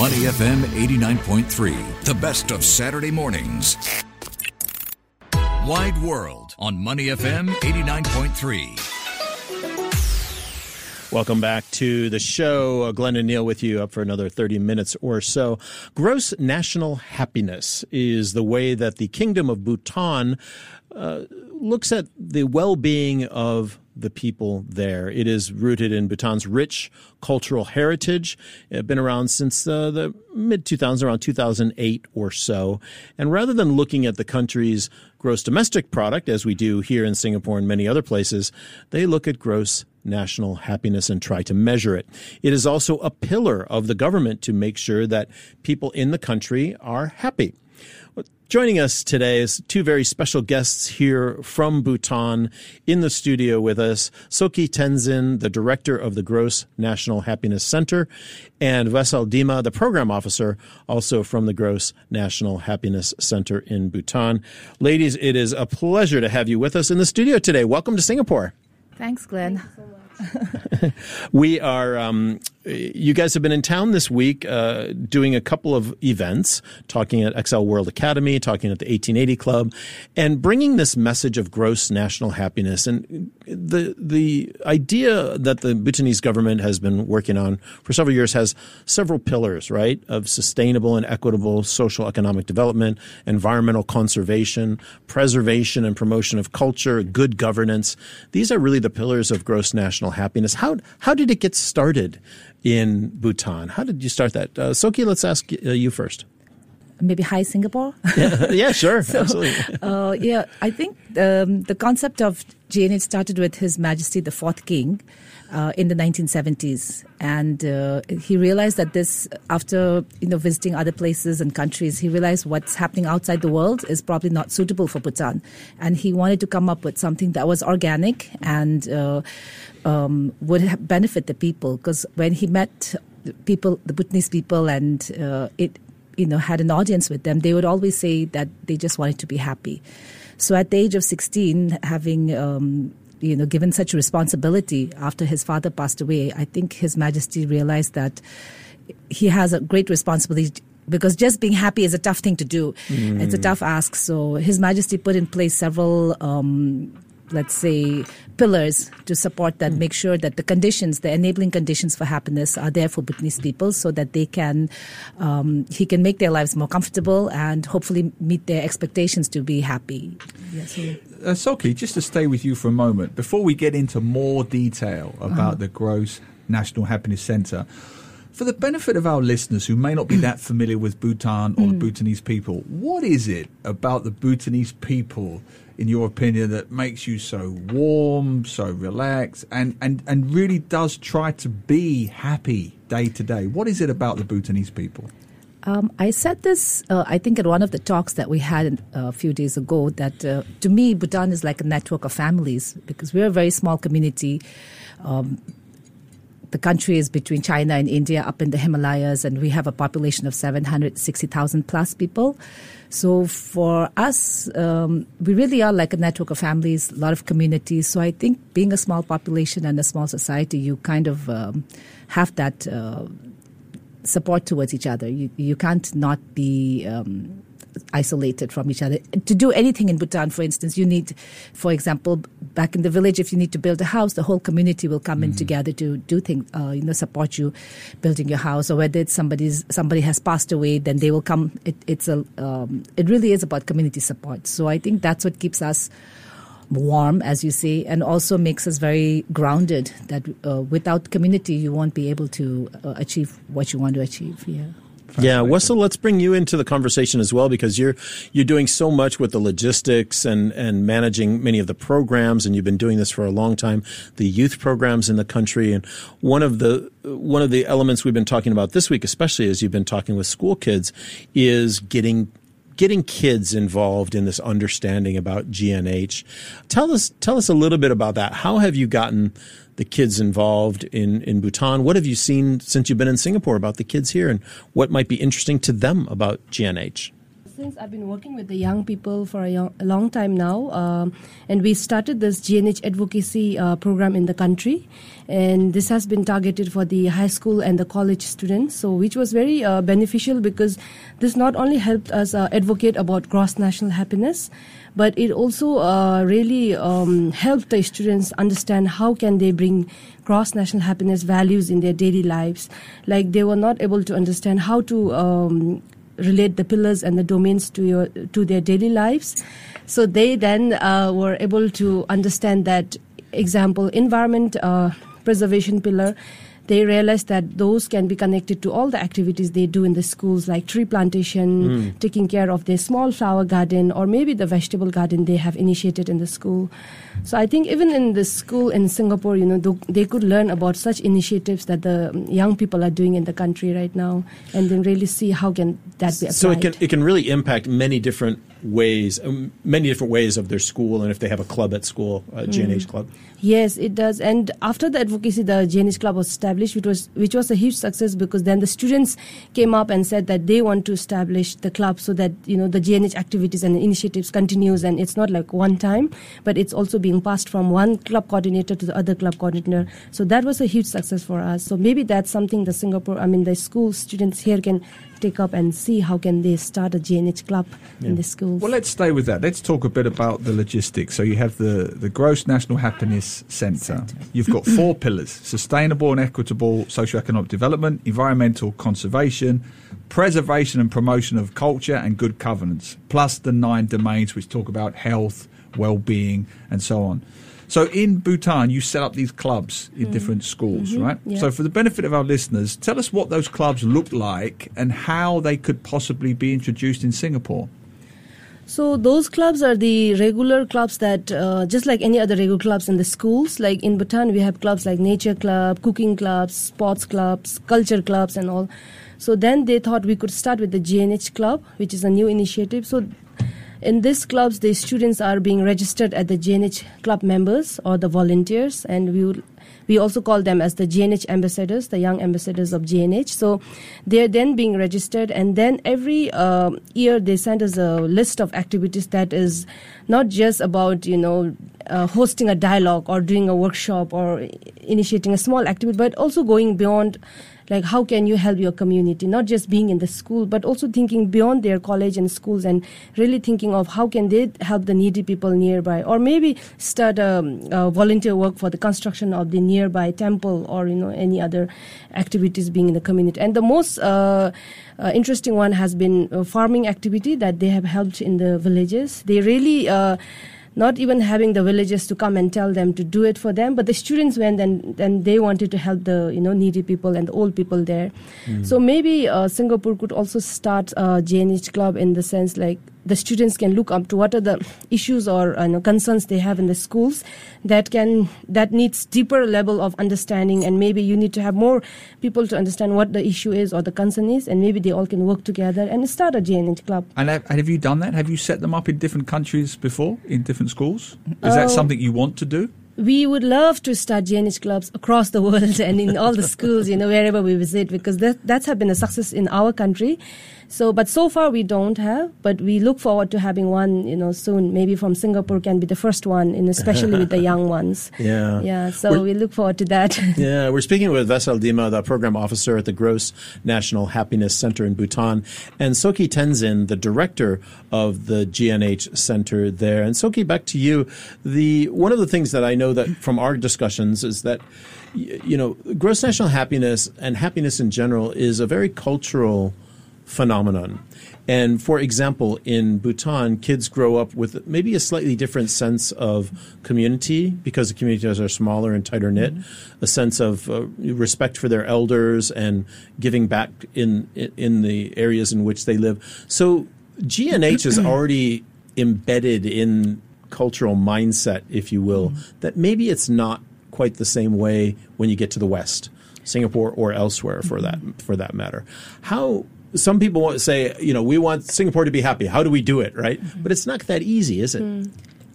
Money FM 89.3, the best of Saturday mornings. Wide World on Money FM 89.3. Welcome back to the show. Uh, Glenn and Neil with you up for another 30 minutes or so. Gross national happiness is the way that the Kingdom of Bhutan uh, looks at the well being of the people there. It is rooted in Bhutan's rich cultural heritage. It's been around since uh, the mid 2000s, around 2008 or so. And rather than looking at the country's gross domestic product, as we do here in Singapore and many other places, they look at gross national happiness and try to measure it. It is also a pillar of the government to make sure that people in the country are happy. Joining us today is two very special guests here from Bhutan in the studio with us. Tsoki Tenzin, the director of the Gross National Happiness Center, and Wesel Dema, the program officer, also from the Gross National Happiness Center in Bhutan. Ladies, it is a pleasure to have you with us in the studio today. Welcome to Singapore. Thanks, Glenn. Thanks so we are. Um, you guys have been in town this week, uh, doing a couple of events, talking at XCL World Academy, talking at the 1880 Club, and bringing this message of gross national happiness. And the the idea that the Bhutanese government has been working on for several years has several pillars, right? Of sustainable and equitable social economic development, environmental conservation, preservation and promotion of culture, good governance. These are really the pillars of gross national happiness. How how did it get started in Bhutan? How did you start that? Uh, Tsoki, let's ask uh, you first maybe hi Singapore. yeah, yeah, sure, so, absolutely. Uh, yeah, I think um, the concept of GNH started with His Majesty the Fourth King uh, in the 1970s, and uh, he realized that this, after you know visiting other places and countries, he realized what's happening outside the world is probably not suitable for Bhutan, and he wanted to come up with something that was organic and uh, um, would benefit the people. Because when he met people, the Bhutanese people, and uh, it you know had an audience with them, they would always say that they just wanted to be happy. So at the age of 16, having um, you know given such responsibility after his father passed away, I think His Majesty realized that he has a great responsibility because just being happy is a tough thing to do. Mm. It's a tough ask. So His Majesty put in place several um, let's say, pillars to support that, mm. make sure that the conditions, the enabling conditions for happiness are there for Bhutanese people so that they can, um, he can make their lives more comfortable and hopefully meet their expectations to be happy. Yes. Uh, Tsoki, just to stay with you for a moment, before we get into more detail about uh-huh. the Gross National Happiness Centre, for the benefit of our listeners who may not be that familiar with Bhutan or mm. the Bhutanese people, what is it about the Bhutanese people in your opinion, that makes you so warm, so relaxed, and, and, and really does try to be happy day to day? What is it about the Bhutanese people? Um, I said this, uh, I think, at one of the talks that we had uh, a few days ago, that uh, to me, Bhutan is like a network of families because we're a very small community. Um, the country is between China and India up in the Himalayas, and we have a population of 760,000 plus people. So for us, um, we really are like a network of families, a lot of communities. So I think being a small population and a small society, you kind of um, have that uh, support towards each other. You, you can't not be um, isolated from each other. To do anything in Bhutan, for instance, you need, for example, back in the village, if you need to build a house, the whole community will come mm-hmm. in together to do things, uh, you know, support you building your house. Or whether it's somebody's somebody has passed away, then they will come. It, it's a, um, it really is about community support. So I think that's what keeps us warm, as you say, and also makes us very grounded. That uh, without community, you won't be able to uh, achieve what you want to achieve. Yeah. Yeah, Wesel, let's bring you into the conversation as well because you're you're doing so much with the logistics and and managing many of the programs, and you've been doing this for a long time. The youth programs in the country, and one of the one of the elements we've been talking about this week, especially as you've been talking with school kids, is getting getting kids involved in this understanding about GNH. Tell us tell us a little bit about that. How have you gotten the kids involved in, in Bhutan. What have you seen since you've been in Singapore about the kids here and what might be interesting to them about GNH? since I've been working with the young people for a, young, a long time now, um, and we started this GNH advocacy uh, program in the country, and this has been targeted for the high school and the college students. So, which was very uh, beneficial because this not only helped us uh, advocate about gross national happiness, but it also uh, really um, helped the students understand how can they bring cross-national happiness values in their daily lives. Like they were not able to understand how to um, relate the pillars and the domains to your to their daily lives. So they then uh, were able to understand that example environment uh, preservation pillar they realize that those can be connected to all the activities they do in the schools, like tree plantation, mm. taking care of their small flower garden, or maybe the vegetable garden they have initiated in the school. So I think even in the school in Singapore, you know, they could learn about such initiatives that the young people are doing in the country right now, and then really see how can that be applied. So it can it can really impact many different ways, um, many different ways of their school, and if they have a club at school, a GNH mm. club. Yes, it does. And after the advocacy, the GNH club was established, which was which was a huge success because then the students came up and said that they want to establish the club so that you know the GNH activities and initiatives continues, and it's not like one time, but it's also being passed from one club coordinator to the other club coordinator. So that was a huge success for us. So maybe that's something the Singapore, I mean, the school students here can take up and see how can they start a GNH club yeah. in the schools. Well, let's stay with that. Let's talk a bit about the logistics. So you have the, the Gross National Happiness Centre. Centre. You've got four pillars, sustainable and equitable socio-economic development, environmental conservation, preservation and promotion of culture and good governance, plus the nine domains which talk about health, well-being and so on. So in Bhutan, you set up these clubs in mm. different schools, mm-hmm. right? So for the benefit of our listeners, tell us what those clubs look like and how they could possibly be introduced in Singapore. So those clubs are the regular clubs that, uh, just like any other regular clubs in the schools, like in Bhutan, we have clubs like nature club, cooking clubs, sports clubs, culture clubs, and all. So then they thought we could start with the GNH club, which is a new initiative. So in these clubs, the students are being registered at the GNH club members or the volunteers, and we will, we also call them as the GNH ambassadors, the young ambassadors of GNH. So they are then being registered, and then every uh, year they send us a list of activities that is not just about you know uh, hosting a dialogue or doing a workshop or initiating a small activity, but also going beyond like how can you help your community? Not just being in the school but also thinking beyond their college and schools and really thinking of how can they help the needy people nearby or maybe start a, volunteer work for the construction of the nearby temple or you know any other activities being in the community. And the most uh, uh, interesting one has been farming activity that they have helped in the villages. They really uh, not even having the villagers to come and tell them to do it for them but the students went and then they wanted to help the you know needy people and the old people there mm. so maybe uh, singapore could also start a gnh club in the sense like the students can look up to what are the issues or uh, know, concerns they have in the schools that can that needs deeper level of understanding and maybe you need to have more people to understand what the issue is or the concern is and maybe they all can work together and start a GNH club. And have, have you done that? Have you set them up in different countries before in different schools? Is that oh. something you want to do? We would love to start GNH clubs across the world and in all the schools, you know, wherever we visit, because that, that's have been a success in our country. So, but so far we don't have, but we look forward to having one, you know, soon. Maybe from Singapore can be the first one, and especially with the young ones. Yeah. Yeah. So we're, we look forward to that. yeah. We're speaking with Wesel Dema, the program officer at the Gross National Happiness Center in Bhutan, and Tsoki Tenzin, the director of the GNH Center there. And Tsoki, back to you. The, one of the things that I know that from our discussions is that, you know, gross national happiness and happiness in general is a very cultural phenomenon. And for example, in Bhutan, kids grow up with maybe a slightly different sense of community because the communities are smaller and tighter knit, mm-hmm. a sense of uh, respect for their elders and giving back in in the areas in which they live. So GNH is already embedded in cultural mindset, if you will, mm-hmm. that maybe it's not quite the same way when you get to the West, Singapore or elsewhere for that for that matter. How some people want to say, you know, we want Singapore to be happy. How do we do it, right? Mm-hmm. But it's not that easy, is it? Mm.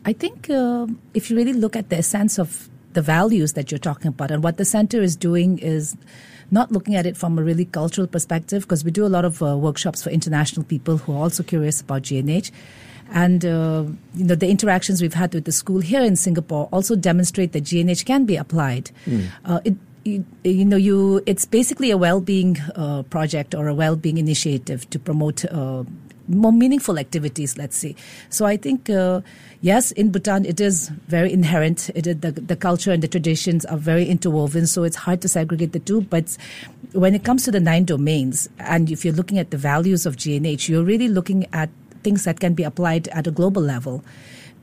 I think uh, if you really look at the essence of the values that you're talking about. And what the center is doing is not looking at it from a really cultural perspective, because we do a lot of uh, workshops for international people who are also curious about GNH. And uh, you know the interactions we've had with the school here in Singapore also demonstrate that GNH can be applied. Uh, it, you, you know, you it's basically a well-being uh, project or a well-being initiative to promote uh, more meaningful activities. Let's say. So I think uh, yes, in Bhutan it is very inherent. It is the the culture and the traditions are very interwoven. So it's hard to segregate the two. But when it comes to the nine domains, and if you're looking at the values of GNH, you're really looking at things that can be applied at a global level.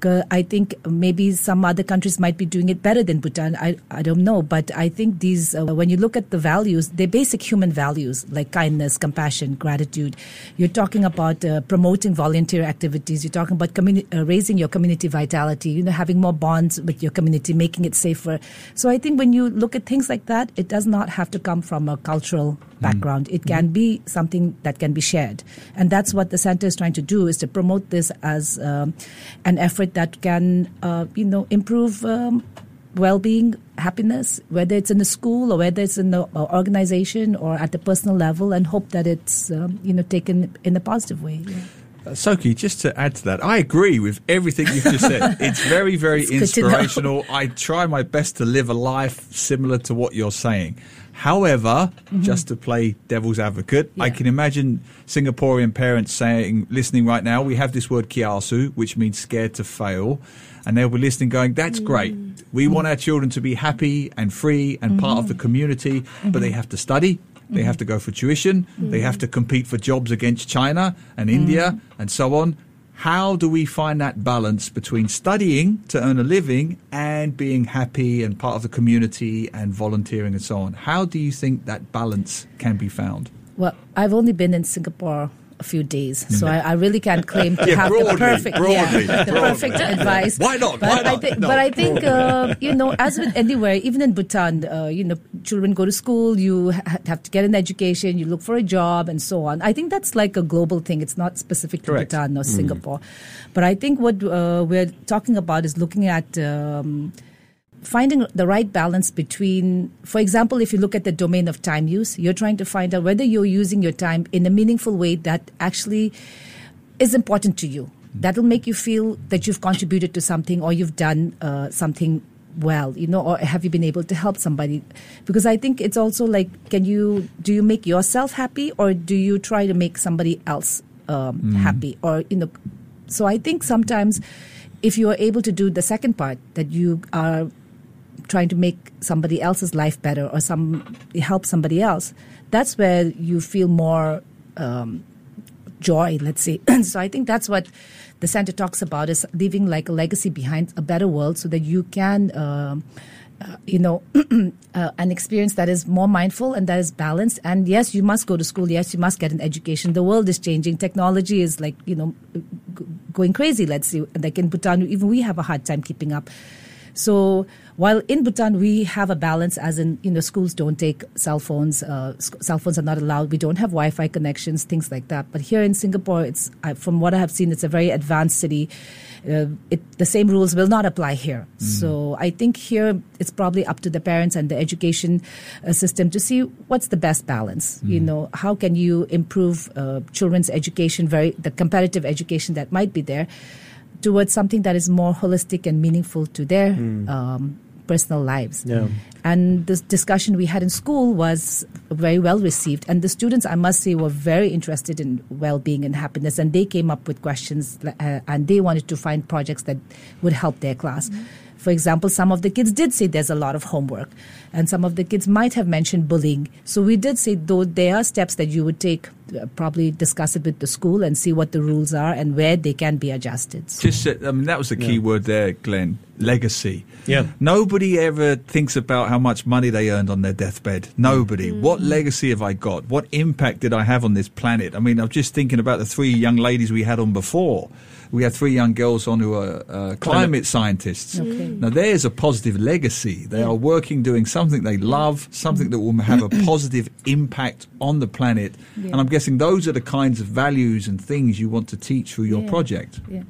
Uh, I think maybe some other countries might be doing it better than Bhutan. I, I don't know. But I think these, uh, when you look at the values, they're basic human values like kindness, compassion, gratitude. You're talking about uh, promoting volunteer activities. You're talking about communi- uh, raising your community vitality, you know, having more bonds with your community, making it safer. So I think when you look at things like that, it does not have to come from a cultural background. It can be something that can be shared. And that's what the center is trying to do is to promote this as um, an effort that can, uh, you know, improve um, well-being, happiness, whether it's in a school or whether it's in the uh, organization or at the personal level, and hope that it's, um, you know, taken in a positive way. Yeah. Uh, Tsoki, just to add to that, I agree with everything you've just said. It's very, very It's good to know. inspirational. I try my best to live a life similar to what you're saying. However, just to play devil's advocate, I Mm-hmm. Can imagine Singaporean parents saying, listening right now, we have this word kiasu, which means scared to fail. And they'll be listening going, that's Mm. great. We want our children to be happy and free and part Mm-hmm. of the community, but they have to study. They have to go for tuition. They have to compete for jobs against China and mm. India and so on. How do we find that balance between studying to earn a living and being happy and part of the community and volunteering and so on? How do you think that balance can be found? Well, I've only been in Singapore a few days, so I, I really can't claim to Yeah, have broadly, the perfect, broadly, yeah, the perfect advice. Why not? But Why I not? think, No. but I think uh, you know, as with anywhere, even in Bhutan, uh, you know, children go to school, you ha- have to get an education, you look for a job, and so on. I think that's like a global thing. It's not specific to Correct. Bhutan or Singapore. But I think what uh, we're talking about is looking at. Um, finding the right balance between, for example, if you look at the domain of time use, you're trying to find out whether you're using your time in a meaningful way that actually is important to you. That'll make you feel that you've contributed to something or you've done uh, something well, you know, or have you been able to help somebody? Because I think it's also like, can you do you make yourself happy or do you try to make somebody else um, happy? Or you know, so I think sometimes if you are able to do the second part, that you are trying to make somebody else's life better or some help somebody else, that's where you feel more um, joy. Let's say. so I think that's what the center talks about is leaving like a legacy behind, a better world, so that you can. Um, uh, you know, uh, an experience that is more mindful and that is balanced. And yes, you must go to school. Yes, you must get an education. The world is changing. Technology is like, you know, g- going crazy. Let's see. And like in Bhutan, even we have a hard time keeping up. So while in Bhutan we have a balance, as in you know schools don't take cell phones, uh, sc- cell phones are not allowed. We don't have Wi-Fi connections, things like that. But here in Singapore, it's I, from what I have seen, it's a very advanced city. Uh, it, the same rules will not apply here. So I think here it's probably up to the parents and the education uh, system to see what's the best balance. You know, how can you improve uh, children's education, very the competitive education that might be there towards something that is more holistic and meaningful to their um, personal lives. Yeah. And this discussion we had in school was very well received. And the students, I must say, were very interested in well being and happiness. And they came up with questions uh, and they wanted to find projects that would help their class. For example, some of the kids did say there's a lot of homework, and some of the kids might have mentioned bullying. So we did say, though, there are steps that you would take, probably discuss it with the school and see what the rules are and where they can be adjusted. So- Just, uh, I mean, that was the key word there, Glenn. Legacy. Yeah. Nobody ever thinks about how much money they earned on their deathbed. Nobody. What legacy have I got? What impact did I have on this planet? I mean, I'm just thinking about the three young ladies we had on before. We had three young girls on who are uh, climate scientists. Okay. Now, there's a positive legacy. They are working doing something they love, something that will have a positive impact on the planet. Yeah. And I'm guessing those are the kinds of values and things you want to teach through your Yeah. project. Yeah.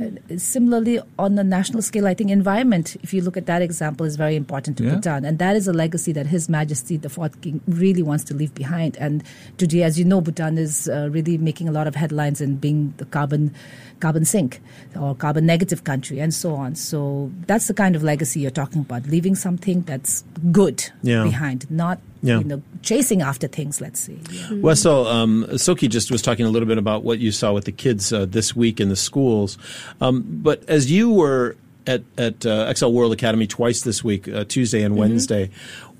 Uh, similarly, on a national scale, I think environment, if you look at that example, is very important to Yeah. Bhutan. And that is a legacy that His Majesty, the fourth king, really wants to leave behind. And today, as you know, Bhutan is uh, really making a lot of headlines and being the carbon carbon sink or carbon negative country and so on. So that's the kind of legacy you're talking about, leaving something that's good Yeah. behind, not Yeah. you know chasing after things, let's say. Yeah. Wesel, um, Tsoki just was talking a little bit about what you saw with the kids uh, this week in the schools. Um, but as you were at, at uh, XCL World Academy twice this week, uh, Tuesday and Wednesday,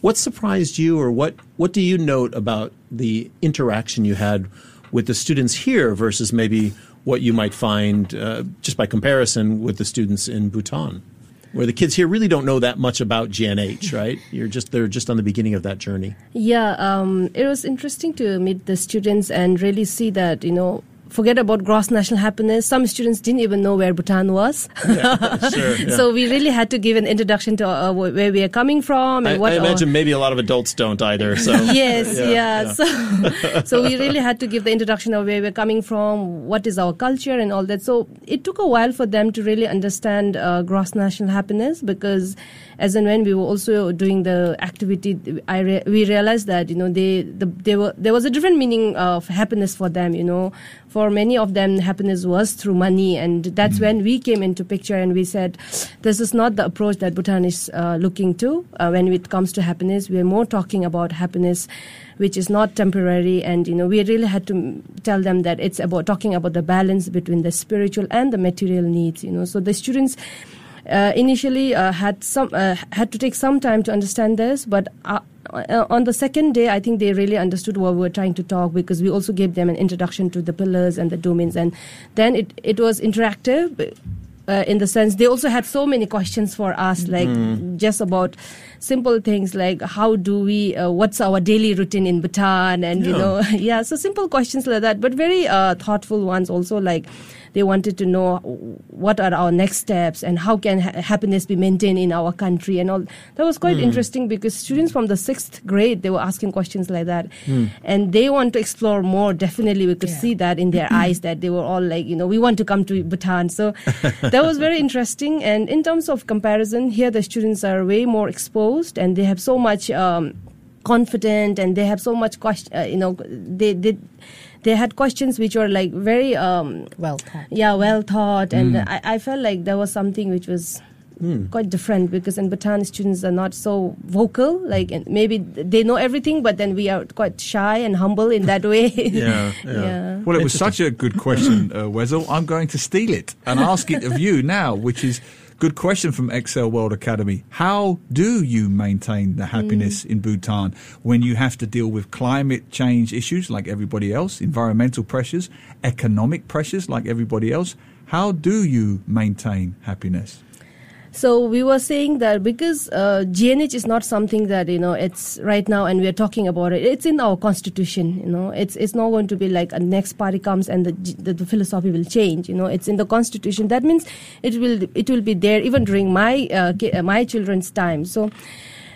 what surprised you or what, what do you note about the interaction you had with the students here versus maybe what you might find uh, just by comparison with the students in Bhutan? Where the kids here really don't know that much about GNH, right? You're just they're just on the beginning of that journey. Yeah, um, it was interesting to meet the students and really see that, you know, forget about gross national happiness. Some students didn't even know where Bhutan was. Sure. yeah. So we really had to give an introduction to uh, where we are coming from and I, what I our- imagine maybe a lot of adults don't either. So yes, Yeah, yeah. yeah. So, so we really had to give the introduction of where we're coming from, what is our culture, and all that. So it took a while for them to really understand uh, gross national happiness because, as and when we were also doing the activity, I re- we realized that you know they the, they were there was a different meaning of happiness for them. You know, for many of them, happiness was through money, and that's when we came into picture and we said, this is not the approach that Bhutan is uh, looking to. Uh, when it comes to happiness. We are more talking about happiness which is not temporary. And you know we really had to tell them that it's about talking about the balance between the spiritual and the material needs you know. So the students uh, initially uh, had some uh, had to take some time to understand this but uh, on the second day i think they really understood what we were trying to talk because we also gave them an introduction to the pillars and the domains. And then it, it was interactive uh, in the sense they also had so many questions for us like just about simple things like how do we uh, what's our daily routine in bhutan? And you know yeah so simple questions like that but very uh, thoughtful ones also like they wanted to know what are our next steps and how can ha- happiness be maintained in our country and all. That was quite interesting because students from the sixth grade they were asking questions like that. And they want to explore more definitely we could Yeah. see that in their eyes that they were all like you know we want to come to bhutan. So that was very interesting. And in terms of comparison here the students are way more exposed and they have so much um, confident and they have so much question uh, you know they they they had questions which were like very um Well thought. yeah well thought and I, I felt like there was something which was quite different because in Bhutan students are not so vocal like and maybe they know everything but then we are quite shy and humble in that way Yeah, yeah. yeah. Well, it was such a good question, uh, Wesel. I'm going to steal it and ask it of you now, which is good question from XCL World Academy. How do you maintain the hmm. happiness in Bhutan when you have to deal with climate change issues like everybody else, environmental pressures, economic pressures like everybody else? How do you maintain happiness? So we were saying that because uh, GNH is not something that you know it's right now, and we are talking about it. It's in our constitution. You know, it's it's not going to be like a next party comes and the, the the philosophy will change. You know, it's in the constitution. That means it will it will be there even during my uh, uh, my children's time. So.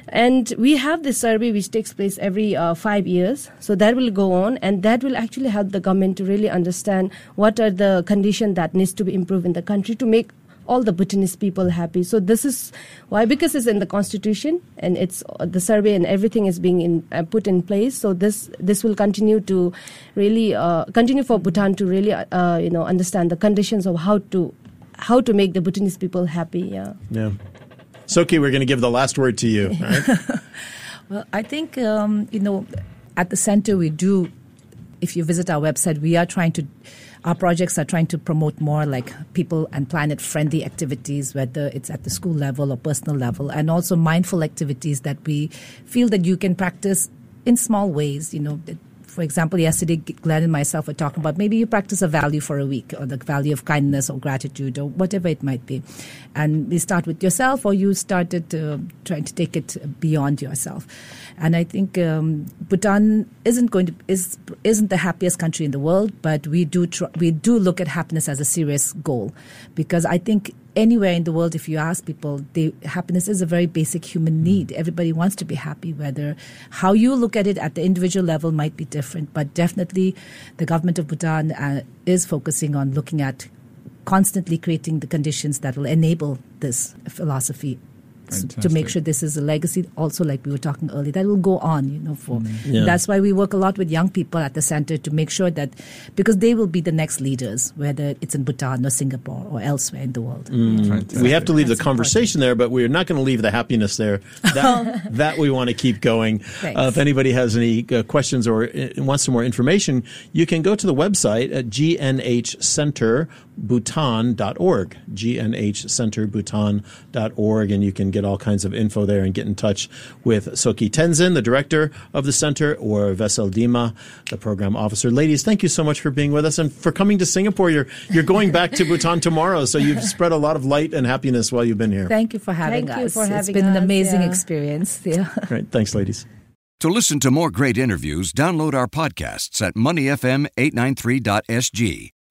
And we have this survey which takes place every uh, five years. So that will go on, and that will actually help the government to really understand what are the conditions that needs to be improved in the country to make all the Bhutanese people happy. So this is why because it's in the constitution and it's uh, the survey and everything is being in, uh, put in place. So this this will continue to really uh, continue for Bhutan to really uh, you know understand the conditions of how to how to make the Bhutanese people happy. Yeah. Yeah. Tsoki, we're going to give the last word to you. all right? Well, I think um, you know, at the center we do. If you visit our website, we are trying to. Our projects are trying to promote more like people and planet friendly activities, whether it's at the school level or personal level, and also mindful activities that we feel that you can practice in small ways. You know, for example, yesterday Glenn and myself were talking about maybe you practice a value for a week or the value of kindness or gratitude or whatever it might be. And we start with yourself or you started uh, trying to take it beyond yourself. And I think um, Bhutan isn't going to is isn't the happiest country in the world, but we do tr- we do look at happiness as a serious goal, because I think anywhere in the world, if you ask people, they, happiness is a very basic human need. Everybody wants to be happy. Whether how you look at it at the individual level might be different, but definitely the government of Bhutan uh, is focusing on looking at constantly creating the conditions that will enable this philosophy s- to make sure this is a legacy also like we were talking earlier that will go on you know for Yeah. that's why we work a lot with young people at the center to make sure that because they will be the next leaders whether it's in bhutan or singapore or elsewhere in the world Fantastic. We have to leave the That's conversation there, but we're not going to leave the happiness there. That, that we want to keep going. Uh, if anybody has any uh, questions or uh, wants some more information, you can go to the website at gnhcenterbhutan.org, gnhcenterbhutan.org, and you can get all kinds of info there and get in touch with Tsoki Tenzin, the director of the center, or Wesel Dema, the program officer. Ladies, thank you so much for being with us and for coming to Singapore. You're, you're going back to Bhutan tomorrow, so you've spread a lot of light and happiness while you've been here. thank you for having Thank you us for it's having been an amazing yeah. experience yeah Great. Thanks, ladies. To listen to more great interviews, download our podcasts at moneyfm893.sg